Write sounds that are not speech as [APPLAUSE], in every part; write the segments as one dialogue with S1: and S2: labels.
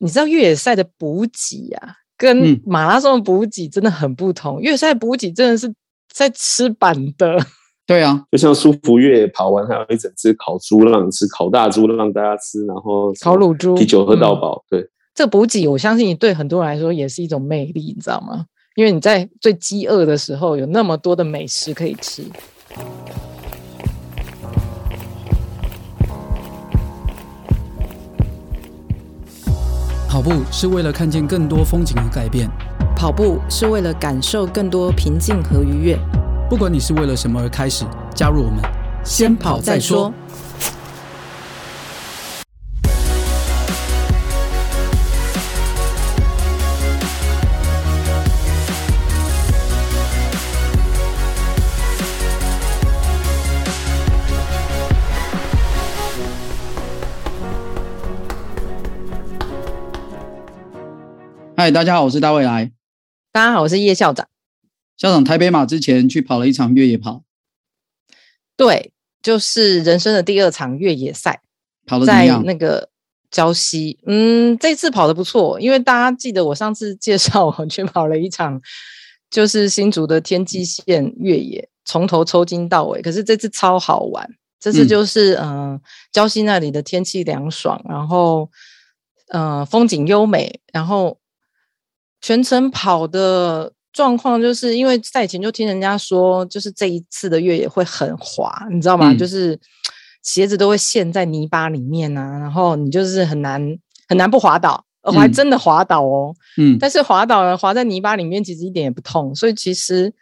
S1: 你知道越野赛的补给啊，跟马拉松的补给真的很不同。嗯、越野赛补给真的是在吃板的。[LAUGHS]
S2: 对啊，
S3: 就像舒服越野跑完，还有一整只烤猪让你吃，烤大猪让大家吃，然后
S1: 烤乳猪，
S3: 啤酒喝到饱。嗯、对，
S1: 这个补给我相信对很多人来说也是一种魅力，你知道吗？因为你在最饥饿的时候，有那么多的美食可以吃。
S2: 跑步是为了看见更多风景和改变，
S4: 跑步是为了感受更多平静和愉悦。
S2: 不管你是为了什么而开始，加入我们，先跑再说。嗨，大家好，我是大未来。
S1: 大家好，我是叶校长。
S2: 校长，台北马之前去跑了一场越野跑，
S1: 对，就是人生的第二场越野赛，
S2: 跑的？
S1: 在那个礁溪，嗯，这次跑的不错，因为大家记得我上次介绍我去跑了一场，[LAUGHS] 就是新竹的天际线越野，从头抽筋到尾。可是这次超好玩，这次就是嗯，呃、礁溪那里的天气凉爽，然后嗯、呃，风景优美，然后全程跑的。状况就是因为赛前就听人家说，就是这一次的越野会很滑，你知道吗？嗯、就是鞋子都会陷在泥巴里面啊，然后你就是很难很难不滑倒，我还真的滑倒哦。嗯，但是滑倒了，滑在泥巴里面其实一点也不痛，所以其实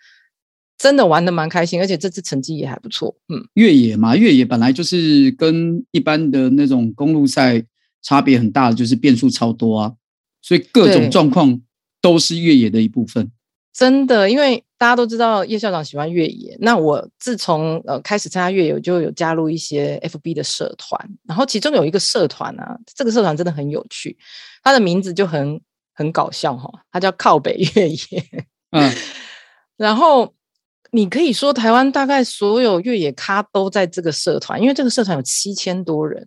S1: 真的玩的蛮开心，而且这次成绩也还不错。嗯，
S2: 越野嘛，越野本来就是跟一般的那种公路赛差别很大的，就是变数超多啊，所以各种状况都是越野的一部分。
S1: 真的，因为大家都知道叶校长喜欢越野。那我自从呃开始参加越野，我就有加入一些 FB 的社团。然后其中有一个社团啊，这个社团真的很有趣，它的名字就很很搞笑哈，它叫靠北越野。嗯，[LAUGHS] 然后你可以说台湾大概所有越野咖都在这个社团，因为这个社团有七千多人。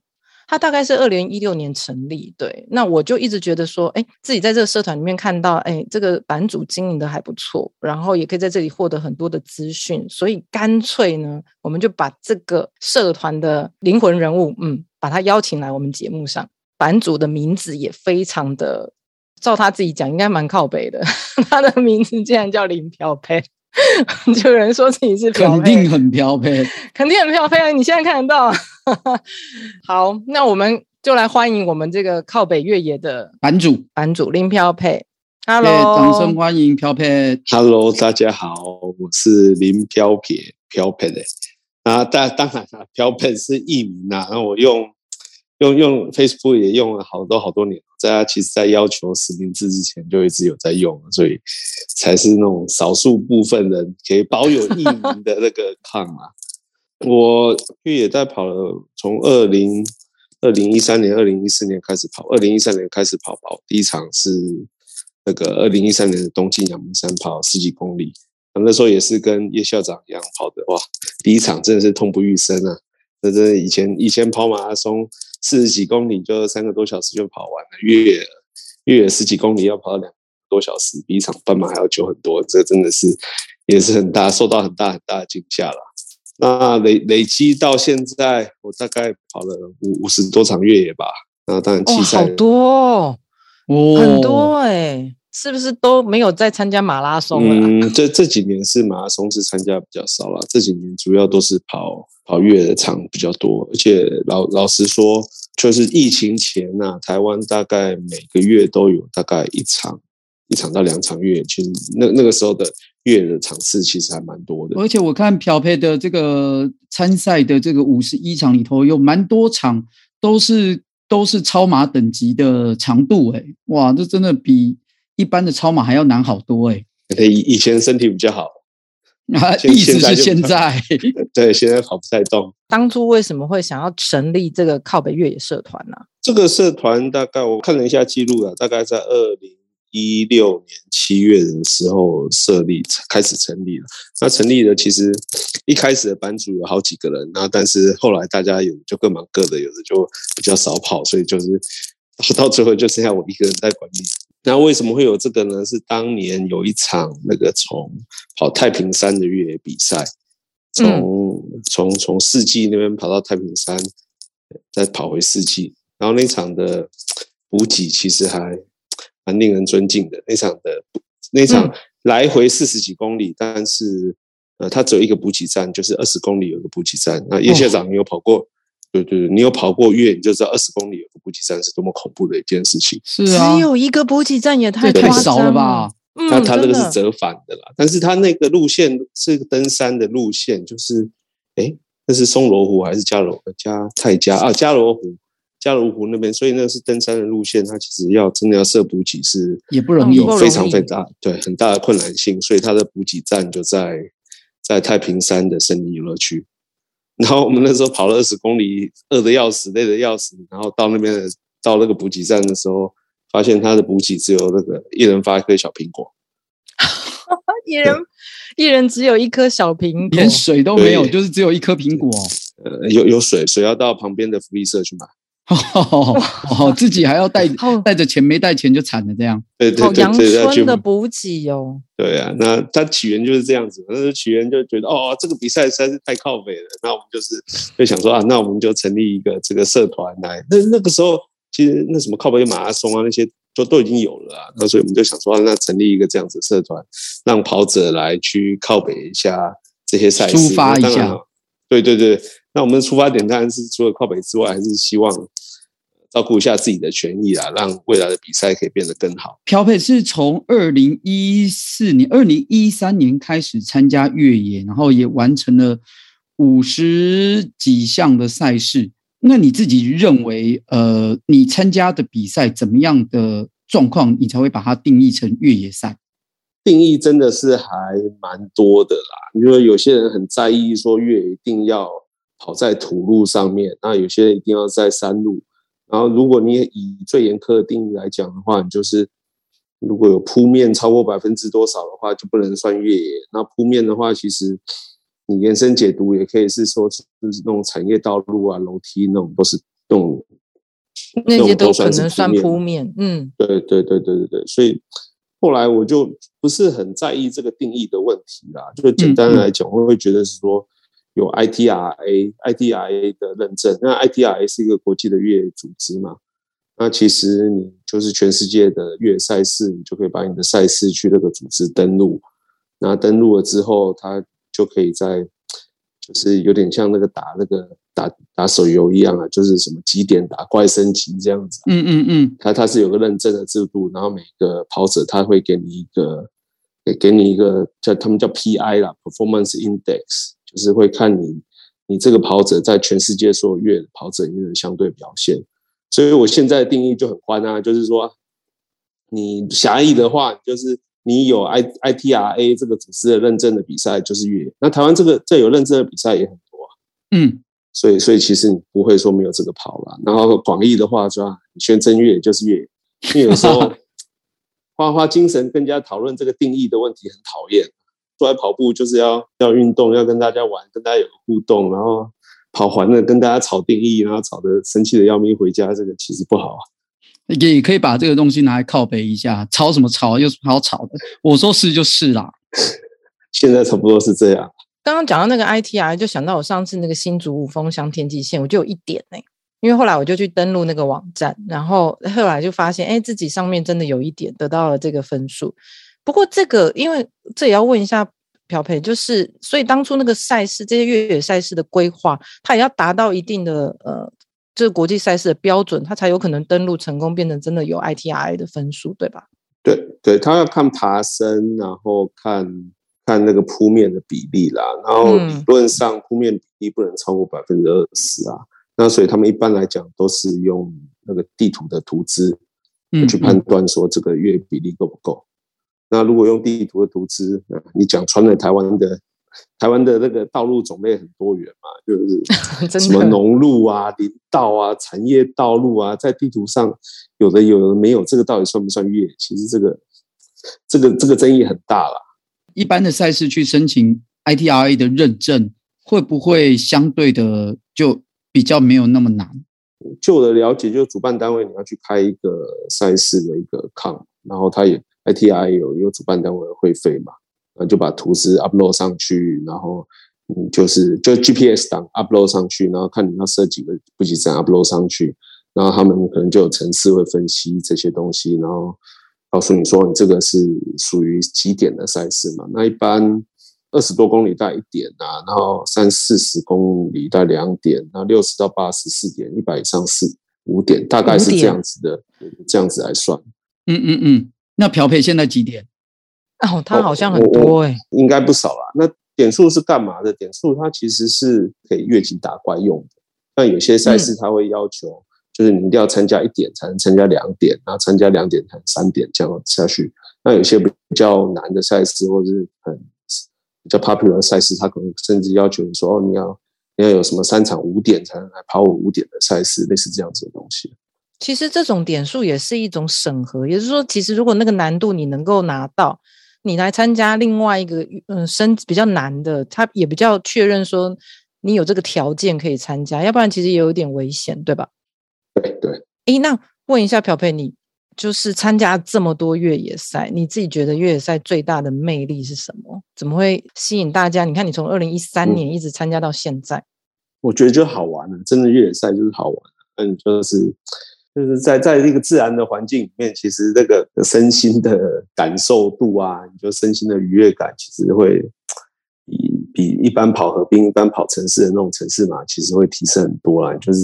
S1: 他大概是二零一六年成立，对，那我就一直觉得说，哎，自己在这个社团里面看到，哎，这个版主经营的还不错，然后也可以在这里获得很多的资讯，所以干脆呢，我们就把这个社团的灵魂人物，嗯，把他邀请来我们节目上。版主的名字也非常的，照他自己讲，应该蛮靠北的，[LAUGHS] 他的名字竟然叫林飘佩。[LAUGHS] 就有人说自己是
S2: 肯定很飘配，
S1: 肯定很飘配。你现在看得到。[LAUGHS] 好，那我们就来欢迎我们这个靠北越野的
S2: 版主，
S1: 版主林飘佩。Hello，
S2: 掌声欢迎飘配。
S3: Hello，大家好，我是林飘撇飘配的。啊，当当然了，飘佩是艺名啊。然后我用。用用 Facebook 也用了好多好多年，在他其实，在要求实名制之前就一直有在用，所以才是那种少数部分人可以保有艺名的那个 [LAUGHS] 抗啊。我越野在跑了，从二零二零一三年、二零一四年开始跑，二零一三年开始跑跑，第一场是那个二零一三年的东京阳明山跑十几公里，那时候也是跟叶校长一样跑的，哇，第一场真的是痛不欲生啊！那真的以前以前跑马拉松。四十几公里就三个多小时就跑完了，越野越野十几公里要跑两个多小时，比一场半马还要久很多，这真的是也是很大，受到很大很大的惊吓了。那累累积到现在，我大概跑了五五十多场越野吧。那当然，
S1: 哦，好多哦，哦很多哎、欸，是不是都没有在参加马拉松了？
S3: 嗯，这这几年是马拉松是参加比较少了，这几年主要都是跑。跑越野的场比较多，而且老老实说，就是疫情前呐、啊，台湾大概每个月都有大概一场、一场到两场越野，其实那那个时候的越野的场次其实还蛮多的。
S2: 而且我看飘配的这个参赛的这个五十一场里头，有蛮多场都是都是超马等级的长度，哎，哇，这真的比一般的超马还要难好多，哎。
S3: 对，以以前身体比较好。
S2: 啊，意思是现在 [LAUGHS]
S3: 对，现在跑不太动。
S1: 当初为什么会想要成立这个靠北越野社团呢？
S3: 这个社团大概我看了一下记录啊，大概在二零一六年七月的时候设立，开始成立了。那成立的其实一开始的版主有好几个人，那但是后来大家有就各忙各的，有的就比较少跑，所以就是 [LAUGHS] 到最后就剩下我一个人在管理。那为什么会有这个呢？是当年有一场那个从跑太平山的越野比赛，从从从四季那边跑到太平山，再跑回四季，然后那场的补给其实还蛮令人尊敬的。那场的那场来回四十几公里，但是呃，它只有一个补给站，就是二十公里有个补给站。那叶校长，你有跑过？对对对，你有跑过越，你就知道二十公里有个补给站是多么恐怖的一件事情。
S2: 是啊，
S1: 只有一个补给站也太
S2: 太少了吧？
S3: 那他这个是折返的啦，但是他那个路线是登山的路线，就是哎，那是松罗湖还是加罗加泰加啊？加罗湖，加罗湖那边，所以那是登山的路线，它其实要真的要设补给是
S2: 也不容易，
S3: 有非常非常大，对，很大的困难性，所以它的补给站就在在太平山的森林游乐区。然后我们那时候跑了二十公里，饿的要死，累的要死。然后到那边到那个补给站的时候，发现它的补给只有那个一人发一颗小苹果，[LAUGHS]
S1: 一人 [LAUGHS] 一人只有一颗小苹果，
S2: 连水都没有，就是只有一颗苹果。
S3: 呃，有有水，水要到旁边的福利社去买。
S2: 哦，自己还要带带着钱，没带钱就惨了。这样，
S3: 对对对，
S1: 阳春的补给哦。
S3: 对啊，那它起源就是这样子。但是起源就觉得，哦，这个比赛实在是太靠北了。那我们就是就想说啊，那我们就成立一个这个社团来。那那个时候，其实那什么靠北马拉松啊，那些都都已经有了啊。那所以我们就想说，那成立一个这样子社团，让跑者来去靠北一下这些赛事，
S2: 抒发一下。
S3: 对对对，那我们的出发点当然是除了靠北之外，还是希望。照顾一下自己的权益啊，让未来的比赛可以变得更好。
S2: 朴佩是从二零一四年、二零一三年开始参加越野，然后也完成了五十几项的赛事。那你自己认为，呃，你参加的比赛怎么样的状况，你才会把它定义成越野赛？
S3: 定义真的是还蛮多的啦。因为有些人很在意说越野一定要跑在土路上面，那有些人一定要在山路。然后，如果你以最严苛的定义来讲的话，你就是如果有铺面超过百分之多少的话，就不能算越野。那铺面的话，其实你延伸解读也可以是说，就是那种产业道路啊、楼梯那种，都是那种
S1: 那些都可能算铺面。嗯，
S3: 对对对对对对。所以后来我就不是很在意这个定义的问题啦。就简单来讲，我会觉得是说。有 ITRA，ITRA 的认证。那 ITRA 是一个国际的越野组织嘛？那其实你就是全世界的越野赛事，你就可以把你的赛事去那个组织登录。那登录了之后，它就可以在，就是有点像那个打那个打打手游一样啊，就是什么几点打怪升级这样子。
S2: 嗯嗯嗯。
S3: 它它是有个认证的制度，然后每个跑者他会给你一个，给给你一个叫他们叫 PI 啦，Performance Index。就是会看你，你这个跑者在全世界所有越野跑者里面的相对表现，所以我现在的定义就很宽啊，就是说，你狭义的话，就是你有 I ITRA 这个组织的认证的比赛就是越野，那台湾这个这有认证的比赛也很多啊，
S2: 嗯，
S3: 所以所以其实你不会说没有这个跑了，然后广义的话说，你宣称越野就是越野，因为有时候 [LAUGHS] 花花精神跟人家讨论这个定义的问题很讨厌。出来跑步就是要要运动，要跟大家玩，跟大家有个互动，然后跑环了跟大家吵定义，然后吵得生气的要命回家，这个其实不好啊。
S2: 也可以把这个东西拿来靠背一下，吵什么吵？又什么好吵的？我说是就是啦。[LAUGHS]
S3: 现在差不多是这样。
S1: 刚刚讲到那个 ITR，就想到我上次那个新竹五峰乡天际线，我就有一点呢、欸，因为后来我就去登录那个网站，然后后来就发现，哎，自己上面真的有一点得到了这个分数。不过这个，因为这也要问一下朴培，就是所以当初那个赛事，这些越野赛事的规划，它也要达到一定的呃，这个国际赛事的标准，它才有可能登录成功，变成真的有 ITRI 的分数，对吧？
S3: 对对，他要看爬升，然后看看那个铺面的比例啦，然后理论上铺面比例不能超过百分之二十啊。那所以他们一般来讲都是用那个地图的图资去判断说这个月比例够不够。那如果用地图的图资，你讲穿了台湾的台湾的那个道路种类很多元嘛，就是 [LAUGHS] 什么农路啊、林道啊、产业道路啊，在地图上有的有的没有，这个到底算不算越野？其实这个这个这个争议很大了。
S2: 一般的赛事去申请 ITRA 的认证，会不会相对的就比较没有那么难？
S3: 就我的了解，就主办单位你要去开一个赛事的一个 account，然后他也 ITI 有有主办单位的会费嘛，那就把图示 upload 上去，然后嗯就是就 GPS 档 upload 上去，然后看你要设几个补给站 upload 上去，然后他们可能就有层次会分析这些东西，然后告诉你说你这个是属于几点的赛事嘛，那一般。二十多公里带一点啊，然后三四十公里带两点，然后六十到八十四点，一百以上是五点，大概是这样子的，这样子来算。
S2: 嗯嗯嗯，那漂培现在几点？
S1: 哦，他好像很多哎、欸，
S3: 应该不少啦。那点数是干嘛的？点数它其实是可以越级打怪用的。但有些赛事它会要求，嗯、就是你一定要参加一点才能参加两点，然后参加两点才能三点这样下去。那有些比较难的赛事或者是很比较 popular 的赛事，他可能甚至要求你说：“哦，你要你要有什么三场五点才能来跑五点的赛事，类似这样子的东西。”
S1: 其实这种点数也是一种审核，也就是说，其实如果那个难度你能够拿到，你来参加另外一个嗯升比较难的，他也比较确认说你有这个条件可以参加，要不然其实也有一点危险，对吧？
S3: 对对。
S1: 诶，那问一下朴佩你。就是参加这么多越野赛，你自己觉得越野赛最大的魅力是什么？怎么会吸引大家？你看，你从二零一三年一直参加到现在，
S3: 我觉得就好玩了。真的越野赛就是好玩，嗯，就是就是在在一个自然的环境里面，其实这个身心的感受度啊，你就身心的愉悦感，其实会比比一般跑河滨、一般跑城市的那种城市嘛，其实会提升很多啦。就是。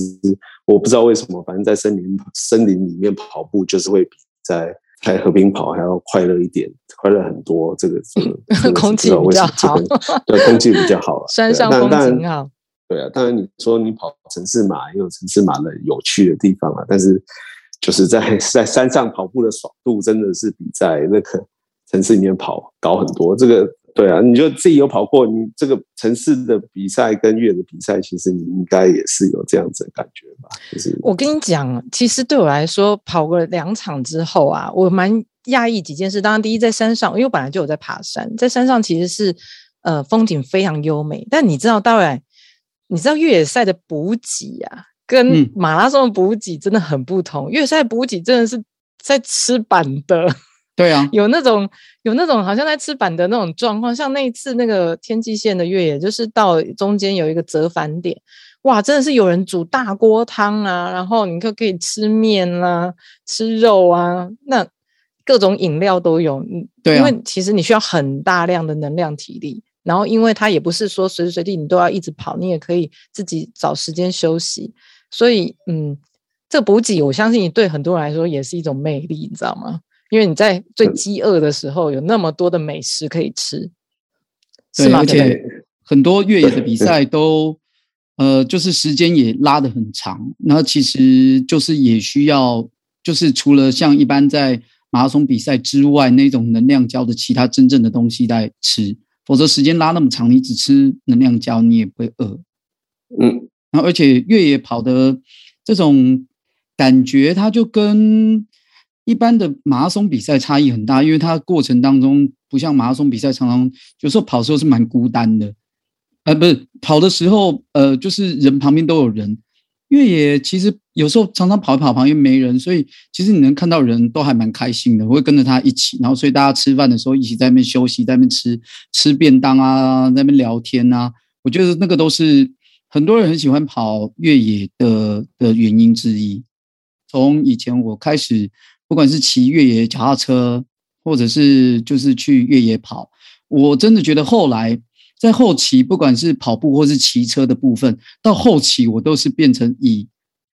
S3: 我不知道为什么，反正在森林森林里面跑步就是会比在在河边跑还要快乐一点，快乐很多。这个 [LAUGHS] 是
S1: 空气比较好，
S3: 对，空气比较好。[LAUGHS]
S1: 山上风景好。
S3: 对啊，当然你说你跑城市马也有城市马的有趣的地方啊，但是就是在 [LAUGHS] 在山上跑步的爽度真的是比在那个城市里面跑高很多。这个。对啊，你就自己有跑过，你这个城市的比赛跟越野的比赛，其实你应该也是有这样子的感觉吧？就是
S1: 我跟你讲，其实对我来说，跑过两场之后啊，我蛮讶异几件事。当然，第一，在山上，因为我本来就有在爬山，在山上其实是呃风景非常优美。但你知道，当然你知道越野赛的补给啊，跟马拉松的补给真的很不同。嗯、越野赛补给真的是在吃板的。[LAUGHS]
S2: 对啊，
S1: 有那种有那种好像在吃板的那种状况，像那一次那个天际线的越野，就是到中间有一个折返点，哇，真的是有人煮大锅汤啊，然后你可可以吃面啊，吃肉啊，那各种饮料都有。对啊，因为其实你需要很大量的能量体力，然后因为它也不是说随时随地你都要一直跑，你也可以自己找时间休息。所以，嗯，这补给我相信对很多人来说也是一种魅力，你知道吗？因为你在最饥饿的时候，有那么多的美食可以吃，
S2: 是吗？而且很多越野的比赛都，呃，就是时间也拉得很长。然后其实就是也需要，就是除了像一般在马拉松比赛之外那种能量胶的其他真正的东西在吃，否则时间拉那么长，你只吃能量胶，你也不会饿。嗯，然后而且越野跑的这种感觉，它就跟。一般的马拉松比赛差异很大，因为它过程当中不像马拉松比赛，常常有时候跑的时候是蛮孤单的，呃，不是跑的时候，呃，就是人旁边都有人。越野其实有时候常常跑一跑旁边没人，所以其实你能看到人都还蛮开心的，我会跟着他一起，然后所以大家吃饭的时候一起在那边休息，在那边吃吃便当啊，在那边聊天啊，我觉得那个都是很多人很喜欢跑越野的的原因之一。从以前我开始。不管是骑越野脚踏车，或者是就是去越野跑，我真的觉得后来在后期，不管是跑步或是骑车的部分，到后期我都是变成以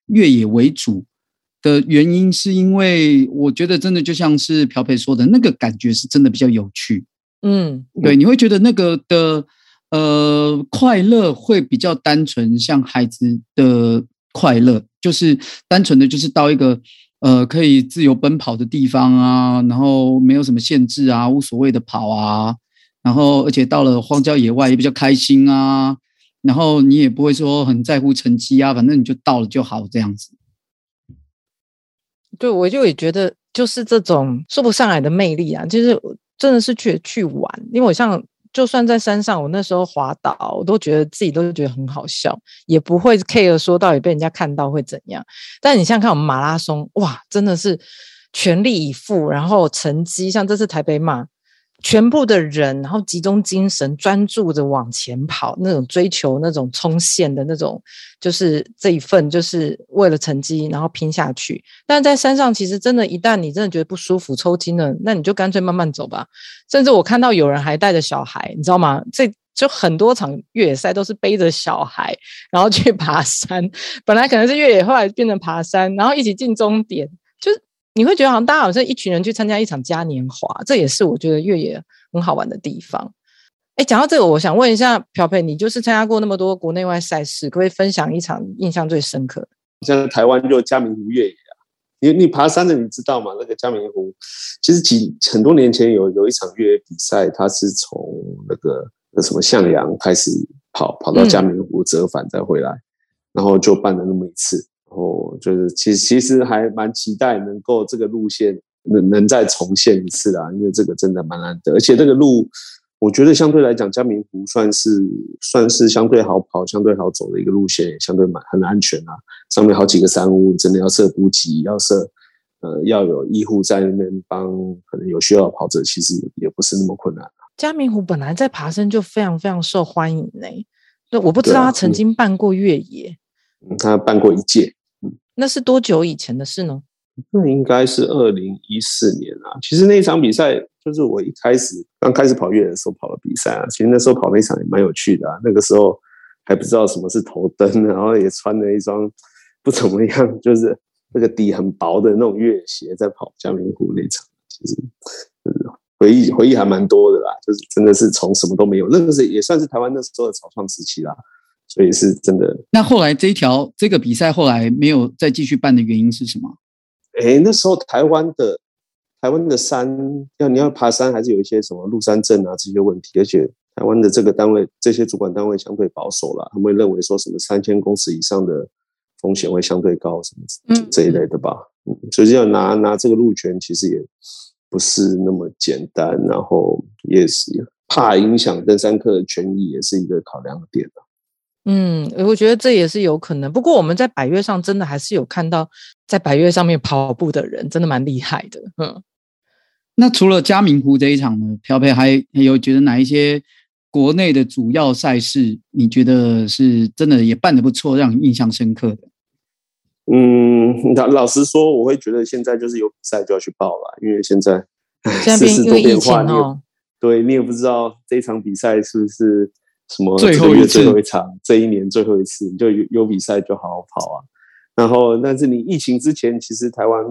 S2: 越野为主的原因，是因为我觉得真的就像是朴培说的那个感觉是真的比较有趣。嗯，对，你会觉得那个的呃快乐会比较单纯，像孩子的快乐，就是单纯的就是到一个。呃，可以自由奔跑的地方啊，然后没有什么限制啊，无所谓的跑啊，然后而且到了荒郊野外也比较开心啊，然后你也不会说很在乎成绩啊，反正你就到了就好这样子。
S1: 对，我就也觉得就是这种说不上来的魅力啊，就是真的是去去玩，因为我像就算在山上，我那时候滑倒，我都觉得自己都觉得很好笑，也不会 care 说到底被人家看到会怎样。但你想想看，我们马拉松，哇，真的是全力以赴，然后成绩像这次台北马。全部的人，然后集中精神，专注着往前跑，那种追求那种冲线的那种，就是这一份，就是为了成绩，然后拼下去。但在山上，其实真的，一旦你真的觉得不舒服、抽筋了，那你就干脆慢慢走吧。甚至我看到有人还带着小孩，你知道吗？这就很多场越野赛都是背着小孩，然后去爬山。本来可能是越野，后来变成爬山，然后一起进终点，就。你会觉得好像大家好像一群人去参加一场嘉年华，这也是我觉得越野很好玩的地方。哎，讲到这个，我想问一下朴佩，你就是参加过那么多国内外赛事，可不可以分享一场印象最深刻？
S3: 像台湾就嘉明湖越野啊，你你爬山的你知道吗？那个嘉明湖其实几很多年前有有一场越野比赛，它是从那个那什么向阳开始跑，跑到嘉明湖折返再回来，嗯、然后就办了那么一次。哦，就是其实其实还蛮期待能够这个路线能能再重现一次啦，因为这个真的蛮难得，而且这个路我觉得相对来讲，嘉明湖算是算是相对好跑、相对好走的一个路线，也相对蛮很安全啊。上面好几个山屋，你真的要设补给，要设呃要有医护在那边帮，可能有需要的跑者，其实也也不是那么困难啊。
S1: 嘉明湖本来在爬山就非常非常受欢迎嘞、欸，对，我不知道他曾经办过越野，
S3: 嗯，他办过一届。
S1: 那是多久以前的事呢？
S3: 那应该是二零一四年啊。其实那一场比赛就是我一开始刚开始跑越野的时候跑的比赛啊。其实那时候跑那场也蛮有趣的啊。那个时候还不知道什么是头灯，然后也穿了一双不怎么样，就是那个底很薄的那种越野鞋在跑嘉明湖那场。其实回忆回忆还蛮多的啦。就是真的是从什么都没有，那个是也算是台湾那时候的草创时期啦。所以是真的。
S2: 那后来这一条这个比赛后来没有再继续办的原因是什么？
S3: 哎，那时候台湾的台湾的山要你要爬山，还是有一些什么入山证啊这些问题，而且台湾的这个单位这些主管单位相对保守啦，他们会认为说什么三千公尺以上的风险会相对高，什么这一类的吧。嗯，所以要拿拿这个路权，其实也不是那么简单，然后也是怕影响登山客的权益，也是一个考量的点。
S1: 嗯，我觉得这也是有可能。不过我们在百岳上真的还是有看到在百岳上面跑步的人，真的蛮厉害的。嗯，
S2: 那除了嘉明湖这一场呢，朴沛还有觉得哪一些国内的主要赛事，你觉得是真的也办得不错，让你印象深刻的？
S3: 嗯，[LAUGHS] 老老实说，我会觉得现在就是有比赛就要去报了，因为现在世 [LAUGHS] 事多变化，哦、对你也不知道这一场比赛是不是。什么最后一最后一场，这一年最后一次，你就有有比赛就好好跑啊。然后，但是你疫情之前，其实台湾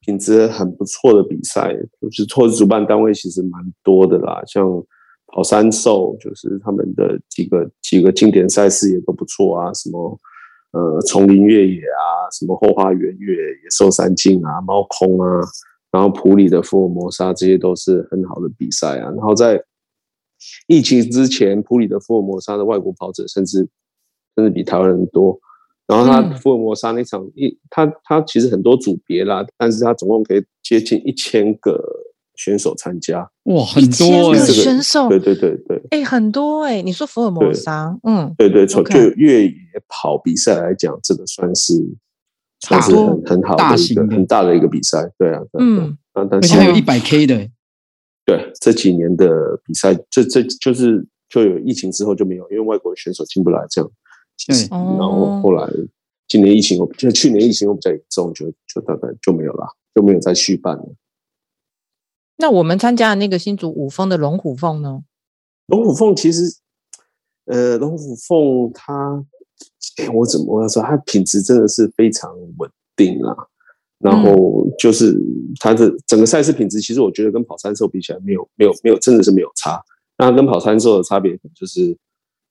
S3: 品质很不错的比赛，就是或者主办单位其实蛮多的啦。像跑山兽，就是他们的几个几个经典赛事也都不错啊。什么呃丛林越野啊，什么后花园越野、野兽山径啊、猫空啊，然后普里的福尔摩沙，这些都是很好的比赛啊。然后在疫情之前，普里的福尔摩沙的外国跑者甚至甚至比台湾人多。然后他福尔摩沙那场一，他他其实很多组别啦，但是他总共可以接近一千个选手参加。
S2: 哇，很多
S1: 个选手，
S3: 对对对对，
S1: 哎，很多哎。你说福尔摩沙，嗯，
S3: 对对，从就越野跑比赛来讲，这个算是算是很很好的一个很大的一个比赛。对啊，嗯，
S2: 啊，但是还有一百 K 的。
S3: 对这几年的比赛，这这就是就有疫情之后就没有，因为外国选手进不来这样。
S2: 嗯，
S3: 然后后来今年疫情，就去年疫情又比较严重，就就大概就没有了，就没有再续办了。
S1: 那我们参加的那个新竹五峰的龙虎凤呢？
S3: 龙虎凤其实，呃，龙虎凤它，哎，我怎么我要说，它品质真的是非常稳定啦。然后就是它的整个赛事品质，其实我觉得跟跑山兽比起来，没有没有没有，真的是没有差。那跟跑山兽的差别就是，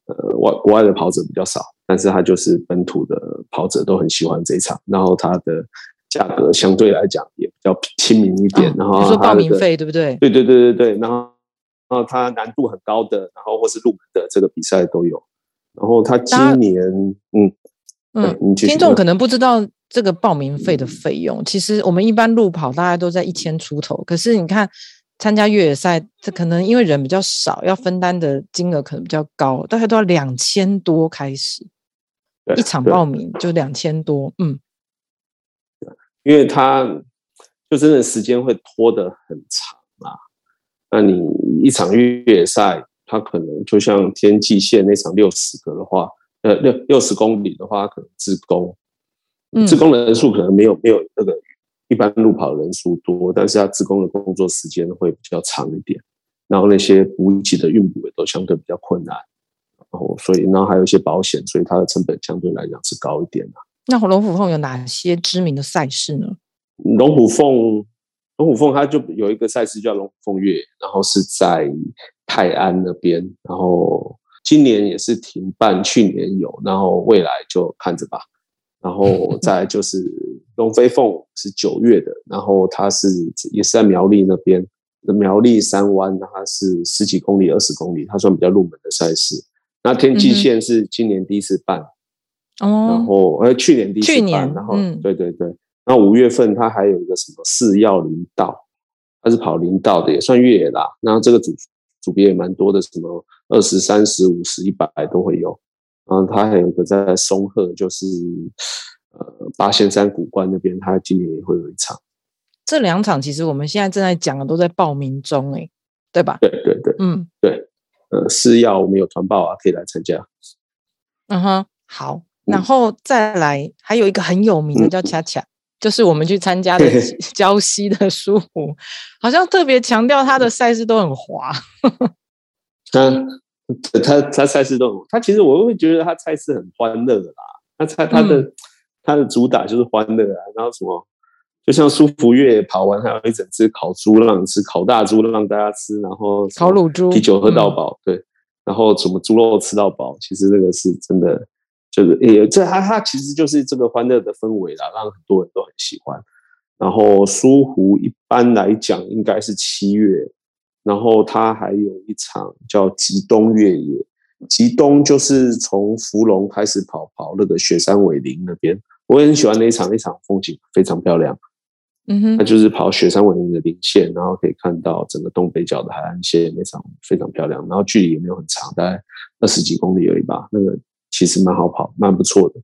S3: 呃，外国外的跑者比较少，但是它就是本土的跑者都很喜欢这一场。然后它的价格相对来讲也比较亲民一点。然后
S1: 你说报名费对不对？
S3: 对对对对对。然后然后它难度很高的，然后或是入门的这个比赛都有。然后它今年嗯
S1: 嗯，听众可能不知道。这个报名费的费用，其实我们一般路跑大概都在一千出头，可是你看参加越野赛，这可能因为人比较少，要分担的金额可能比较高，大概都要两千多开始，一场报名就两千多，嗯，
S3: 因为他就真的时间会拖得很长啊。那你一场越野赛，它可能就像天际线那场六十个的话，呃，六六十公里的话，可能志工，志工人数可能没有没有那个。一般路跑人数多，但是他自工的工作时间会比较长一点，然后那些补给的运补也都相对比较困难，然后所以然后还有一些保险，所以它的成本相对来讲是高一点的。
S1: 那龙虎凤有哪些知名的赛事呢？
S3: 龙虎凤，龙虎凤它就有一个赛事叫龙虎凤月，然后是在泰安那边，然后今年也是停办，去年有，然后未来就看着吧。然后再就是龙飞凤是九月的，然后它是也是在苗栗那边的苗栗三湾，它是十几公里、二十公里，它算比较入门的赛事。那天际线是今年第一次办，哦，然后呃去年第一次办，然后、嗯、对对对，然后五月份它还有一个什么四要林道，它是跑林道的，也算越野啦。然后这个组组别也蛮多的，什么二十三十五十一百都会有。然后他还有一个在松鹤，就是呃八仙山古关那边，他今年也会有一场。
S1: 这两场其实我们现在正在讲的都在报名中，哎，对吧？
S3: 对对对，嗯，对，呃，是要我们有团报啊，可以来参加。
S1: 嗯哼，好，然后再来、嗯、还有一个很有名的叫恰恰，就是我们去参加的 [LAUGHS] 礁溪的书湖，好像特别强调他的赛事都很滑。[LAUGHS]
S3: 嗯。[LAUGHS] 他他赛事都，他其实我会觉得他赛事很欢乐啦。他菜他的、嗯、他的主打就是欢乐啊。然后什么，就像舒服月跑完还有一整只烤猪让你吃，烤大猪让大家吃，然后
S1: 烤乳猪，
S3: 啤酒喝到饱，嗯、对，然后什么猪肉吃到饱。其实这个是真的，就是也这他他其实就是这个欢乐的氛围啦，让很多人都很喜欢。然后舒湖一般来讲应该是七月。然后他还有一场叫极东越野，极东就是从芙蓉开始跑跑那个雪山尾林那边，我也很喜欢那一场，那场风景非常漂亮。嗯哼，那就是跑雪山尾林的林线，然后可以看到整个东北角的海岸线，那场非常漂亮。然后距离也没有很长，大概二十几公里而已吧。那个其实蛮好跑，蛮不错的。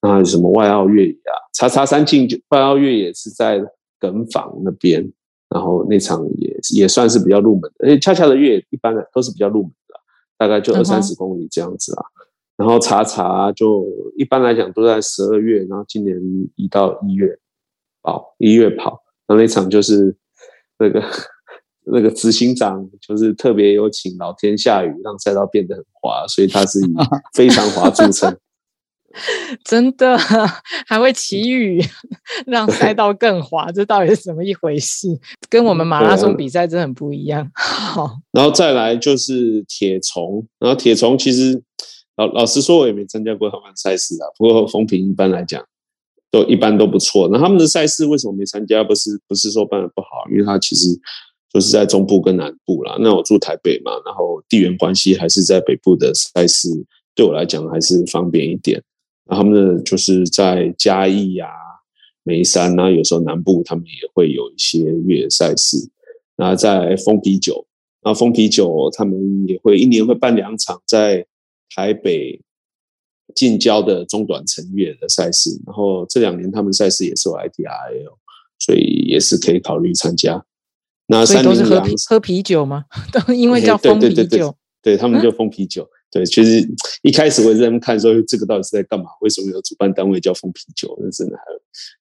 S3: 那还有什么外澳越野啊？叉叉三径就外澳越野是在梗坊那边。然后那场也也算是比较入门的，而且恰恰的越野一般的都是比较入门的，大概就二三十公里这样子啊。嗯、然后查查就一般来讲都在十二月，然后今年移到一月跑一月跑，然后那场就是那个 [LAUGHS] 那个执行长就是特别有请老天下雨，让赛道变得很滑，所以他是以非常滑著称。[LAUGHS]
S1: 真的 [LAUGHS] 还会祈雨，[LAUGHS] 让赛道更滑，这到底是怎么一回事？跟我们马拉松比赛真的很不一样。好，
S3: 然后再来就是铁虫，然后铁虫其实老老实说，我也没参加过他们赛事啊。不过风评一般来讲都一般都不错。那他们的赛事为什么没参加？不是不是说办的不好，因为他其实就是在中部跟南部啦。那我住台北嘛，然后地缘关系还是在北部的赛事，对我来讲还是方便一点。然后他们的就是在嘉义啊、眉山啊，有时候南部他们也会有一些越野赛事。然后在丰啤酒，然后丰啤酒他们也会一年会办两场在台北近郊的中短程越野的赛事。然后这两年他们赛事也是有 ITRL，所以也是可以考虑参加。那三零
S1: 两喝啤酒吗？[LAUGHS] 都因为叫丰啤酒，对，他们叫丰啤酒。嗯对，其实一开始我也在那边看说，这个到底是在干嘛？为什么有主办单位叫丰啤酒？那真的还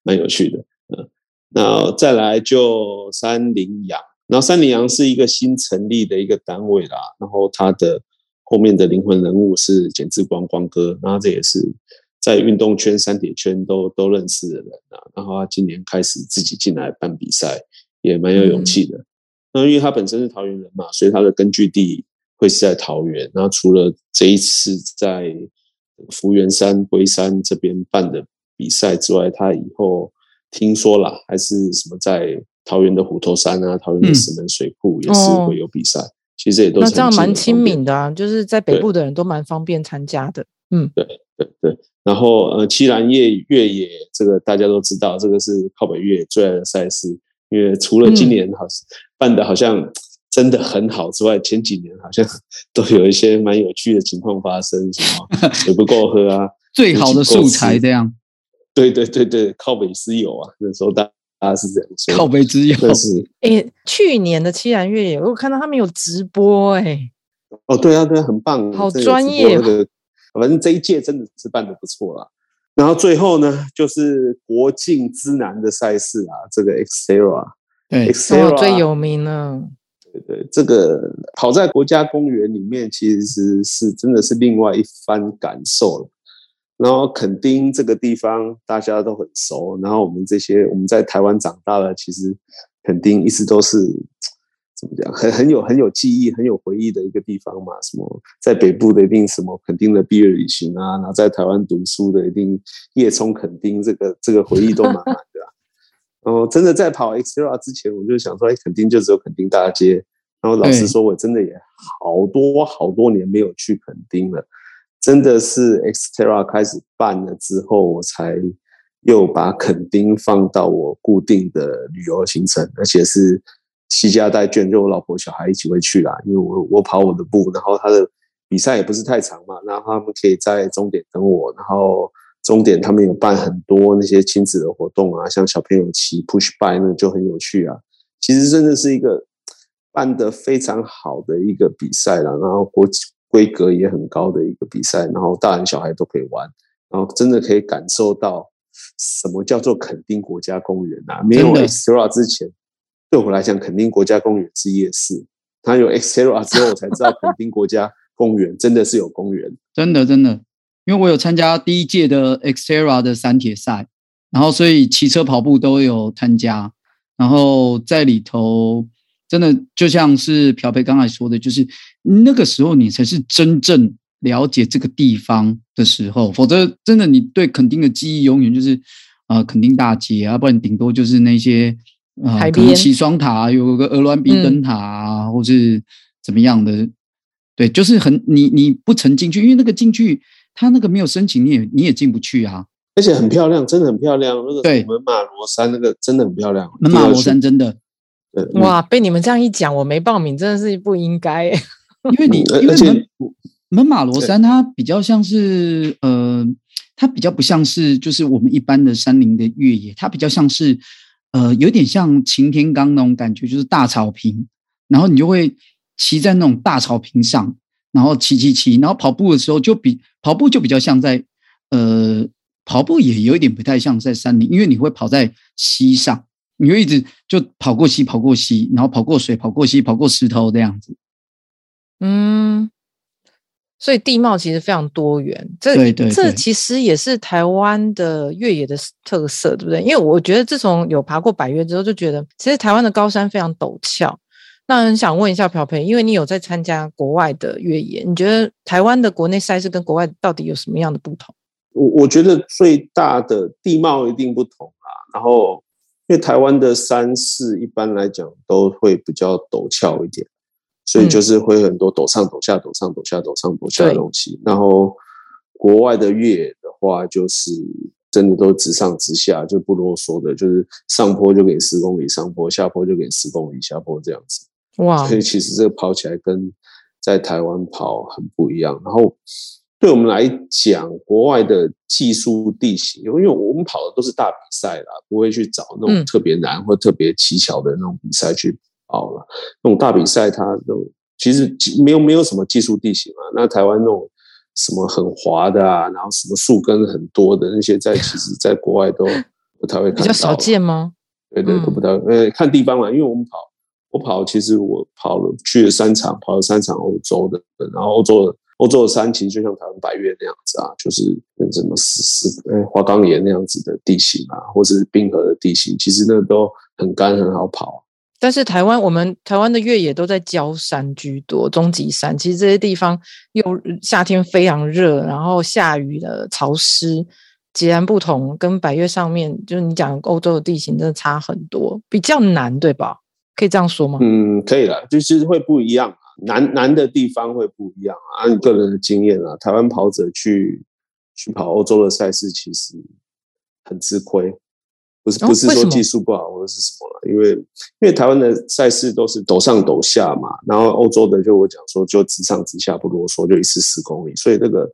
S1: 蛮有趣的。嗯，那再来就三羚羊，然后三羚羊是一个新成立的一个单位啦。然后它的后面的灵魂人物是简志光光哥，然后这也是在运动圈、三铁圈都都认识的人啊。然后他今年开始自己进来办比赛，也蛮有勇气的。那、嗯、因为他本身是桃园人嘛，所以他的根据地。会是在桃园，然后除了这一次在福源山、龟山这边办的比赛之外，他以后听说了还是什么在桃园的虎头山啊、桃园的石门水库也是会有比赛。嗯、其实也都是那这样蛮亲民的啊，就是在北部的人都蛮方便参加的。嗯，
S3: 对对对。然后呃，七兰越越野这个大家都知道，这个是靠北越野最爱的赛事。因为除了今年好像办的好像真的很好之外，前几年好像都有一些蛮有趣的情况发生，什么 [LAUGHS] 水不够喝啊，
S2: 最好的素材这样。
S3: 对对对对，靠北之友啊，那时候大大家是这样说。
S2: 靠北之友
S3: 是。
S1: 哎，去年的七兰越野，我看到他们有直播哎、欸。
S3: 哦，对啊，对啊，很棒，
S1: 好专业、哦。
S3: 反正这一届真的是办的不错啦。然后最后呢，就是国境之南的赛事啊，这个 Xterra，
S2: 对
S1: ，Xterra 最有名了。
S3: 对对，这个跑在国家公园里面，其实是真的是另外一番感受了。然后垦丁这个地方大家都很熟，然后我们这些我们在台湾长大了，其实垦丁一直都是。怎么讲？很很有很有记忆、很有回忆的一个地方嘛。什么在北部的一定什么垦丁的毕业旅行啊，然后在台湾读书的一定夜冲垦丁，这个这个回忆都满满。后真的在跑 Xterra 之前，我就想说，哎，肯定就只有垦丁大街。然后老实说，我真的也好多好多年没有去垦丁了。真的是 Xterra 开始办了之后，我才又把垦丁放到我固定的旅游行程，而且是。西家带眷，就我老婆小孩一起会去啦，因为我我跑我的步，然后他的比赛也不是太长嘛，然后他们可以在终点等我，然后终点他们有办很多那些亲子的活动啊，像小朋友骑 push bike 那就很有趣啊。其实真的是一个办得非常好的一个比赛了，然后国际规格也很高的一个比赛，然后大人小孩都可以玩，然后真的可以感受到什么叫做垦丁国家公园啊，没有 Xterra 之前。对我来讲，垦丁国家公园是夜市。它有 Xterra 之后，我才知道垦丁国家公园真的是有公园。
S2: 真的，真的，因为我有参加第一届的 Xterra 的三铁赛，然后所以骑车、跑步都有参加。然后在里头，真的就像是朴培刚才说的，就是那个时候你才是真正了解这个地方的时候。否则，真的你对垦丁的记忆永远就是啊，垦丁大街啊，不然顶多就是那些。啊，可能起双塔，有个鹅銮鼻灯塔啊，嗯、或是怎么样的？对，就是很你你不曾进去，因为那个进去，他那个没有申请，你也你也进不去啊。
S3: 而且很漂亮，真的很漂亮。那个对门马罗山那个真的很漂亮，
S2: 门马罗山真的。
S3: 对
S1: 哇，被你们这样一讲，我没报名，真的是不应该。[LAUGHS]
S2: 因为你因为门门马罗山它比较像是呃，它比较不像是就是我们一般的山林的越野，它比较像是。呃，有点像擎天岗那种感觉，就是大草坪，然后你就会骑在那种大草坪上，然后骑骑骑，然后跑步的时候就比跑步就比较像在呃跑步也有一点不太像在山里，因为你会跑在溪上，你会一直就跑过溪跑过溪，然后跑过水跑过溪跑过石头这样子，
S1: 嗯。所以地貌其实非常多元，这
S2: 对对对，
S1: 这其实也是台湾的越野的特色，对不对？因为我觉得自从有爬过百越之后，就觉得其实台湾的高山非常陡峭。那很想问一下朴培，因为你有在参加国外的越野，你觉得台湾的国内赛事跟国外到底有什么样的不同？
S3: 我我觉得最大的地貌一定不同啊。然后，因为台湾的山势一般来讲都会比较陡峭一点。所以就是会很多陡上陡下、陡上陡下、陡上陡下的东西。然后国外的越野的话，就是真的都直上直下，就不啰嗦的，就是上坡就给十公里上坡，下坡就给十公里下坡这样子。哇！所以其实这个跑起来跟在台湾跑很不一样。然后对我们来讲，国外的技术地形，因为我们跑的都是大比赛啦，不会去找那种特别难或特别奇巧的那种比赛去。跑了，那种大比赛，它都其实没有没有什么技术地形啊。那台湾那种什么很滑的啊，然后什么树根很多的那些，在其实，在国外都不太会 [LAUGHS] 看到。比较
S1: 少见吗？
S3: 对对，都不太呃，看地方嘛。因为我们跑，我跑，其实我跑了去了三场，跑了三场欧洲的，然后欧洲的欧洲的山其实就像台湾百岳那样子啊，就是跟什么石石呃花岗岩那样子的地形啊，或者是冰河的地形，其实那都很干，很好跑。
S1: 但是台湾，我们台湾的越野都在郊山居多，中级山。其实这些地方又夏天非常热，然后下雨的潮湿，截然不同。跟百岳上面，就是你讲欧洲的地形，真的差很多，比较难，对吧？可以这样说吗？
S3: 嗯，可以了，就是会不一样，难难的地方会不一样啊。按个人的经验啊，台湾跑者去去跑欧洲的赛事，其实很吃亏。不是不是说技术不好或者是什么了，因为因为台湾的赛事都是抖上抖下嘛，然后欧洲的就我讲说就直上直下不啰嗦，就一次十公里，所以那个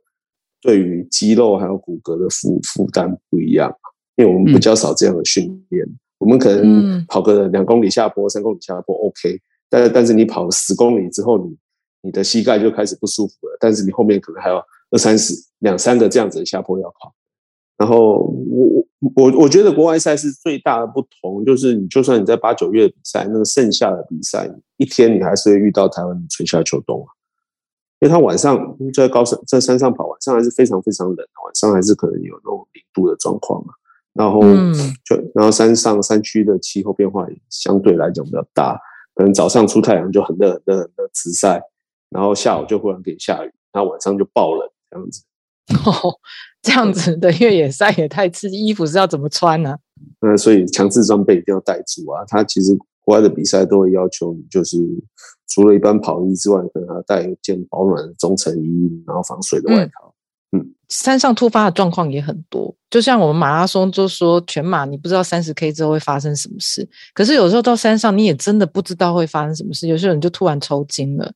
S3: 对于肌肉还有骨骼的负负担不一样，因为我们比较少这样的训练，嗯、我们可能跑个两公里下坡、三公里下坡 OK，但但是你跑十公里之后，你你的膝盖就开始不舒服了，但是你后面可能还有二三十两三个这样子的下坡要跑，然后我。我我我觉得国外赛事最大的不同就是，你就算你在八九月比赛，那个盛夏的比赛，一天你还是会遇到台湾的春夏秋冬啊。因为他晚上在高山在山上跑，晚上还是非常非常冷，晚上还是可能有那种零度的状况嘛。然后就然后山上山区的气候变化也相对来讲比较大，可能早上出太阳就很热很热很热直晒，然后下午就忽然给下雨，然后晚上就爆冷这样子。
S1: 哦，[LAUGHS] 这样子的越野赛也太刺激，衣服是要怎么穿呢？啊？
S3: 那所以强制装备一定要带足啊。他其实国外的比赛都会要求你，就是除了一般跑衣之外，可能还要带一件保暖的中层衣，然后防水的外套。
S1: 山上突发的状况也很多，就像我们马拉松就说全马，你不知道三十 K 之后会发生什么事。可是有时候到山上，你也真的不知道会发生什么事。有些人就突然抽筋了。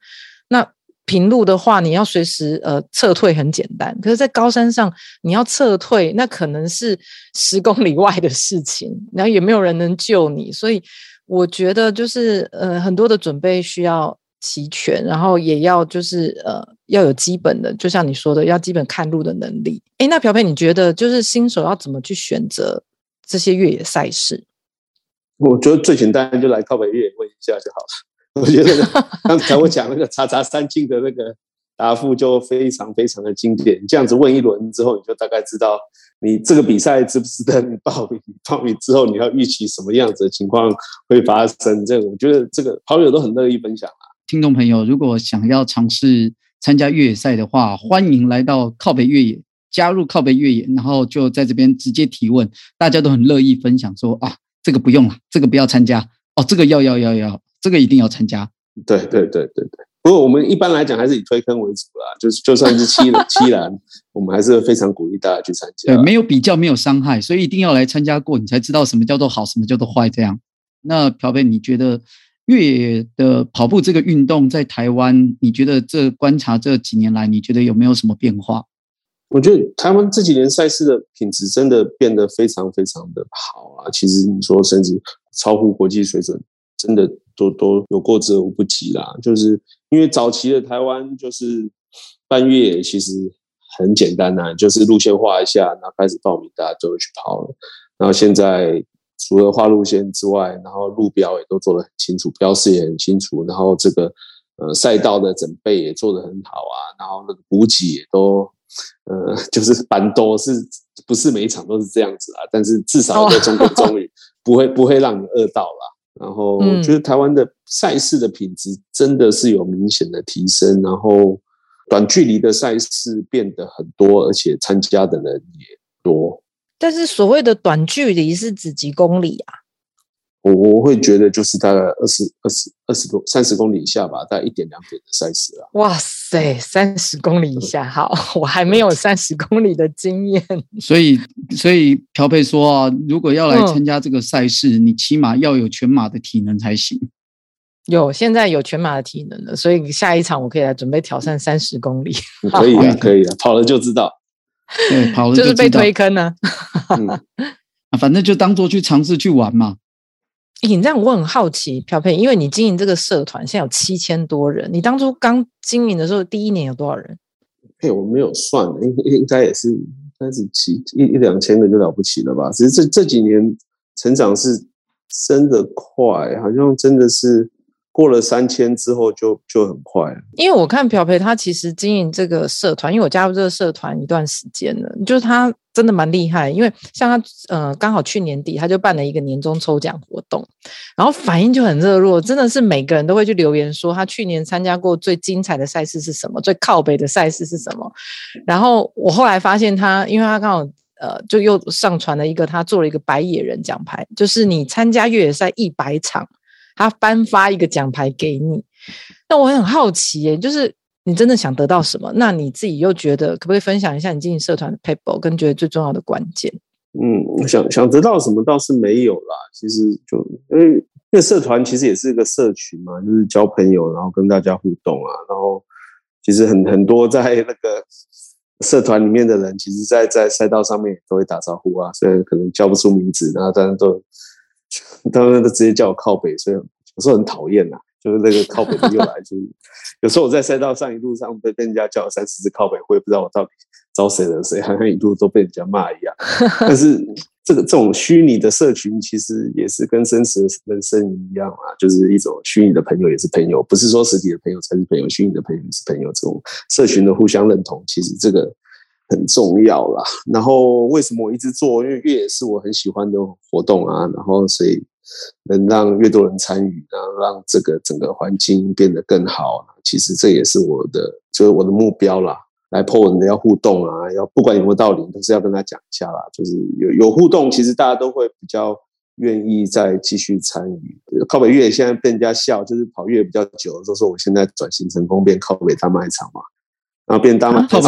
S1: 那平路的话，你要随时呃撤退很简单，可是，在高山上你要撤退，那可能是十公里外的事情，然后也没有人能救你，所以我觉得就是呃很多的准备需要齐全，然后也要就是呃要有基本的，就像你说的，要基本看路的能力。诶，那朴佩，你觉得就是新手要怎么去选择这些越野赛事？
S3: 我觉得最简单就来靠北越野问一下就好了。[LAUGHS] 我觉得刚才我讲那个叉叉三进的那个答复就非常非常的经典。这样子问一轮之后，你就大概知道你这个比赛值不值得你报名。报名之后，你要预期什么样子的情况会发生？这个我觉得这个跑友都很乐意分享啊。
S2: 听众朋友，如果想要尝试参加越野赛的话，欢迎来到靠北越野，加入靠北越野，然后就在这边直接提问，大家都很乐意分享说啊，这个不用了，这个不要参加哦，这个要要要要。这个一定要参加，
S3: 对对对对对。不过我们一般来讲还是以推坑为主啦，就是就算是七 [LAUGHS] 七栏，我们还是非常鼓励大家去参加。
S2: 对，没有比较，没有伤害，所以一定要来参加过，你才知道什么叫做好，什么叫做坏。这样，那朴培，你觉得越野的跑步这个运动在台湾，你觉得这观察这几年来，你觉得有没有什么变化？
S3: 我觉得台湾这几年赛事的品质真的变得非常非常的好啊。其实你说甚至超乎国际水准，真的。都都有过之而无不及啦，就是因为早期的台湾就是办越野，其实很简单呐、啊，就是路线画一下，然后开始报名，大家就会去跑了。然后现在除了画路线之外，然后路标也都做得很清楚，标示也很清楚，然后这个呃赛道的准备也做得很好啊，然后那个补给也都呃 [LAUGHS] 就是蛮多是不是每一场都是这样子啊，但是至少在中规中矩，不会不会让你饿到啦。然后我觉得台湾的赛事的品质真的是有明显的提升，然后短距离的赛事变得很多，而且参加的人也多。
S1: 但是所谓的短距离是指几公里啊？
S3: 我我会觉得就是大概二十二十二十多三十公里以下吧，大概一点两点的赛事啊。
S1: 哇塞，三十公里以下，好，我还没有三十公里的经验。[LAUGHS]
S2: 所以，所以朴佩说啊，如果要来参加这个赛事，嗯、你起码要有全马的体能才行。
S1: 有，现在有全马的体能了，所以下一场我可以来准备挑战三十公里。
S3: 可以啊，可以啊，跑了就知道。[LAUGHS]
S2: 对，跑了
S1: 就，就是被推坑呢、啊。
S2: 嗯、反正就当做去尝试去玩嘛。
S1: 你这样我很好奇，朴佩，因为你经营这个社团，现在有七千多人。你当初刚经营的时候，第一年有多少人？
S3: 嘿，我没有算，应应该也是三十七一一两千个就了不起了吧？只是这这几年成长是真的快，好像真的是。过了三千之后就就很快，
S1: 因为我看朴培他其实经营这个社团，因为我加入这个社团一段时间了，就是他真的蛮厉害。因为像他呃，刚好去年底他就办了一个年终抽奖活动，然后反应就很热络，真的是每个人都会去留言说他去年参加过最精彩的赛事是什么，最靠北的赛事是什么。然后我后来发现他，因为他刚好呃，就又上传了一个他做了一个白野人奖牌，就是你参加越野赛一百场。他颁发一个奖牌给你，那我很好奇耶，就是你真的想得到什么？那你自己又觉得可不可以分享一下你经营社团的 paper 跟觉得最重要的关键？
S3: 嗯，想想得到什么倒是没有啦。其实就因为因为社团其实也是一个社群嘛，就是交朋友，然后跟大家互动啊。然后其实很很多在那个社团里面的人，其实在在赛道上面都会打招呼啊。虽然可能叫不出名字，然后但是都当然都直接叫我靠北，所以有时候很讨厌呐。就是那个靠北的又来，就是有时候我在赛道上一路上被被人家叫了三四次靠北，我也不知道我到底招谁惹谁，好像一路都被人家骂一样。[LAUGHS] 但是这个这种虚拟的社群，其实也是跟真实的人生一样啊，就是一种虚拟的朋友也是朋友，不是说实体的朋友才是朋友，虚拟的朋友也是朋友。这种社群的互相认同，其实这个很重要啦。然后为什么我一直做？因为越野是我很喜欢的活动啊，然后所以。能让越多人参与，然后让这个整个环境变得更好，其实这也是我的，就是我的目标啦。来 po 文的要互动啊，要不管有没有道理，都是要跟他讲一下啦。就是有有互动，其实大家都会比较愿意再继续参与。靠北越野现在被人家笑，就是跑越野比较久，都说我现在转型成功变靠北大卖场嘛。然后便当了，[LAUGHS]
S1: 对，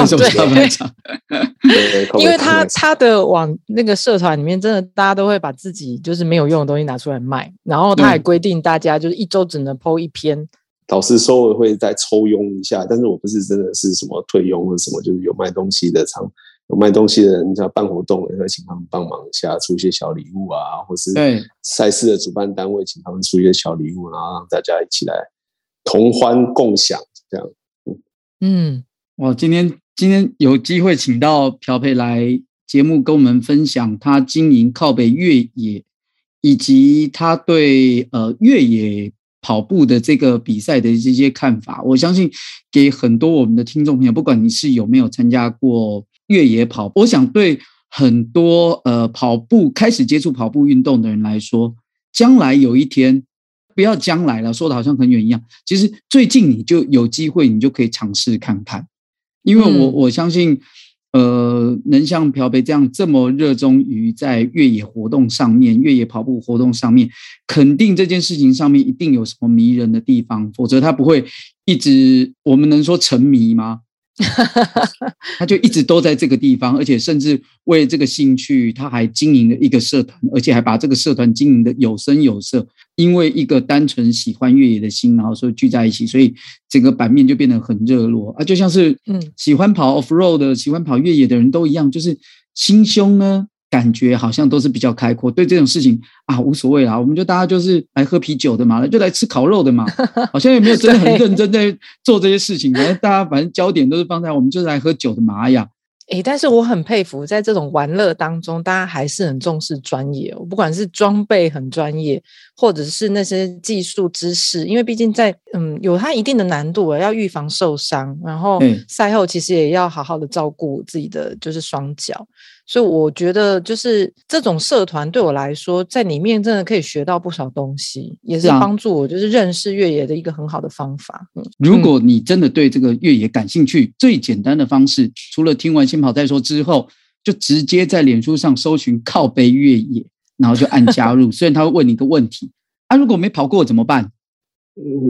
S1: 因为他他的网那个社团里面，真的大家都会把自己就是没有用的东西拿出来卖，然后他还规定大家就是一周只能 po 一篇。
S3: 导师稍微会再抽佣一下，但是我不是真的是什么退佣或什么，就是有卖东西的厂，有卖东西的人要办活动，也会请他们帮忙一下，出一些小礼物啊，或是赛事的主办单位请他们出一些小礼物，然后让大家一起来同欢共享这样。
S1: 嗯。
S2: 哇，今天今天有机会请到朴培来节目，跟我们分享他经营靠北越野，以及他对呃越野跑步的这个比赛的这些看法。我相信给很多我们的听众朋友，不管你是有没有参加过越野跑，我想对很多呃跑步开始接触跑步运动的人来说，将来有一天，不要将来了，说的好像很远一样，其实最近你就有机会，你就可以尝试看看。因为我我相信，呃，能像朴培这样这么热衷于在越野活动上面、越野跑步活动上面，肯定这件事情上面一定有什么迷人的地方，否则他不会一直，我们能说沉迷吗？[LAUGHS] 他就一直都在这个地方，而且甚至为这个兴趣，他还经营了一个社团，而且还把这个社团经营的有声有色。因为一个单纯喜欢越野的心，然后说聚在一起，所以整个版面就变得很热络啊，就像是嗯，喜欢跑 off road 的、喜欢跑越野的人都一样，就是心胸呢。感觉好像都是比较开阔，对这种事情啊无所谓啦，我们就大家就是来喝啤酒的嘛，就来吃烤肉的嘛，[LAUGHS] 好像也没有真的很认真在做这些事情，反正大家反正焦点都是放在我们就是来喝酒的嘛呀。
S1: 诶，但是我很佩服，在这种玩乐当中，大家还是很重视专业哦。不管是装备很专业，或者是那些技术知识，因为毕竟在嗯有它一定的难度，要预防受伤，然后赛后其实也要好好的照顾自己的就是双脚。所以我觉得，就是这种社团对我来说，在里面真的可以学到不少东西，也是帮助我就是认识越野的一个很好的方法。嗯，
S2: 如果你真的对这个越野感兴趣，最简单的方式，除了听完先跑再说之后，就直接在脸书上搜寻靠背越野，然后就按加入。[LAUGHS] 虽然他会问你一个问题，啊，如果没跑过怎么办？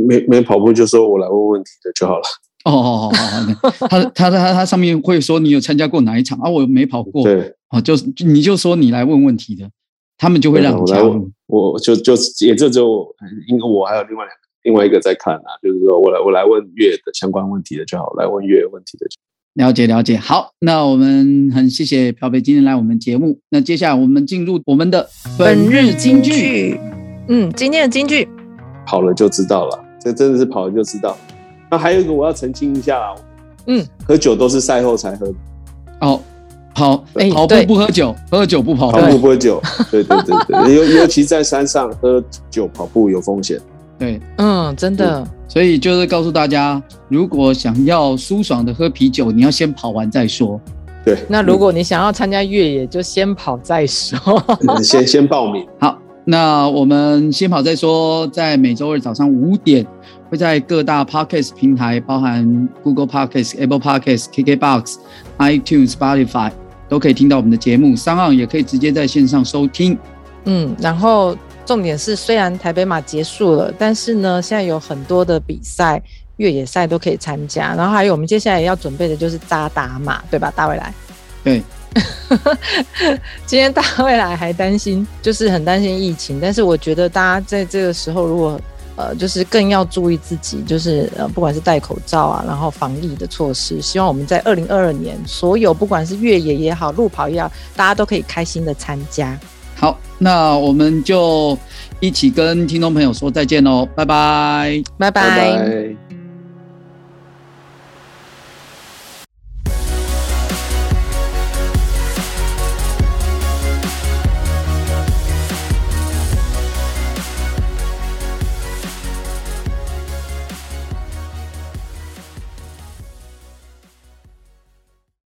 S3: 没没跑步就说我来问问题的就好了。
S2: 哦哦哦哦，他他他他上面会说你有参加过哪一场啊？我没跑过，
S3: 对，
S2: 哦，就是你就说你来问问题的，他们就会让你加入。
S3: 我，我就就也就只有，因为我还有另外两个，另外一个在看啊，就是说我来我来问月的相关问题的就好，来问越野问题的就好。
S2: 了解了解，好，那我们很谢谢朴北今天来我们节目，那接下来我们进入我们的本日金句。
S1: 嗯，今天的金句，
S3: 跑了就知道了，这真的是跑了就知道。那还有一个我要澄清一下，嗯，喝酒都是赛后才喝的。
S2: 哦，跑跑步不喝酒，喝酒不跑步。
S3: 跑步不喝酒，对对对对，[LAUGHS] 尤尤其在山上喝酒跑步有风险。
S2: 对，
S1: 嗯，真的。
S2: 所以就是告诉大家，如果想要舒爽的喝啤酒，你要先跑完再说。
S3: 对。
S1: 那如果你想要参加越野，就先跑再说。
S3: 先先报名。
S2: 好，那我们先跑再说，在每周二早上五点。会在各大 Podcast 平台，包含 Google Podcast、Apple Podcast、KKBox、iTunes、Spotify，都可以听到我们的节目。SoundOn 也可以直接在线上收听。
S1: 嗯，然后重点是，虽然台北马结束了，但是呢，现在有很多的比赛，越野赛都可以参加。然后还有我们接下来要准备的就是扎达马，对吧？大未来。
S2: 对，[LAUGHS]
S1: 今天大未来还担心，就是很担心疫情，但是我觉得大家在这个时候，如果呃，就是更要注意自己，就是呃，不管是戴口罩啊，然后防疫的措施，希望我们在二零二二年，所有不管是越野也好，路跑也好，大家都可以开心的参加。
S2: 好，那我们就一起跟听众朋友说再见喽，拜拜，
S1: 拜拜。拜拜。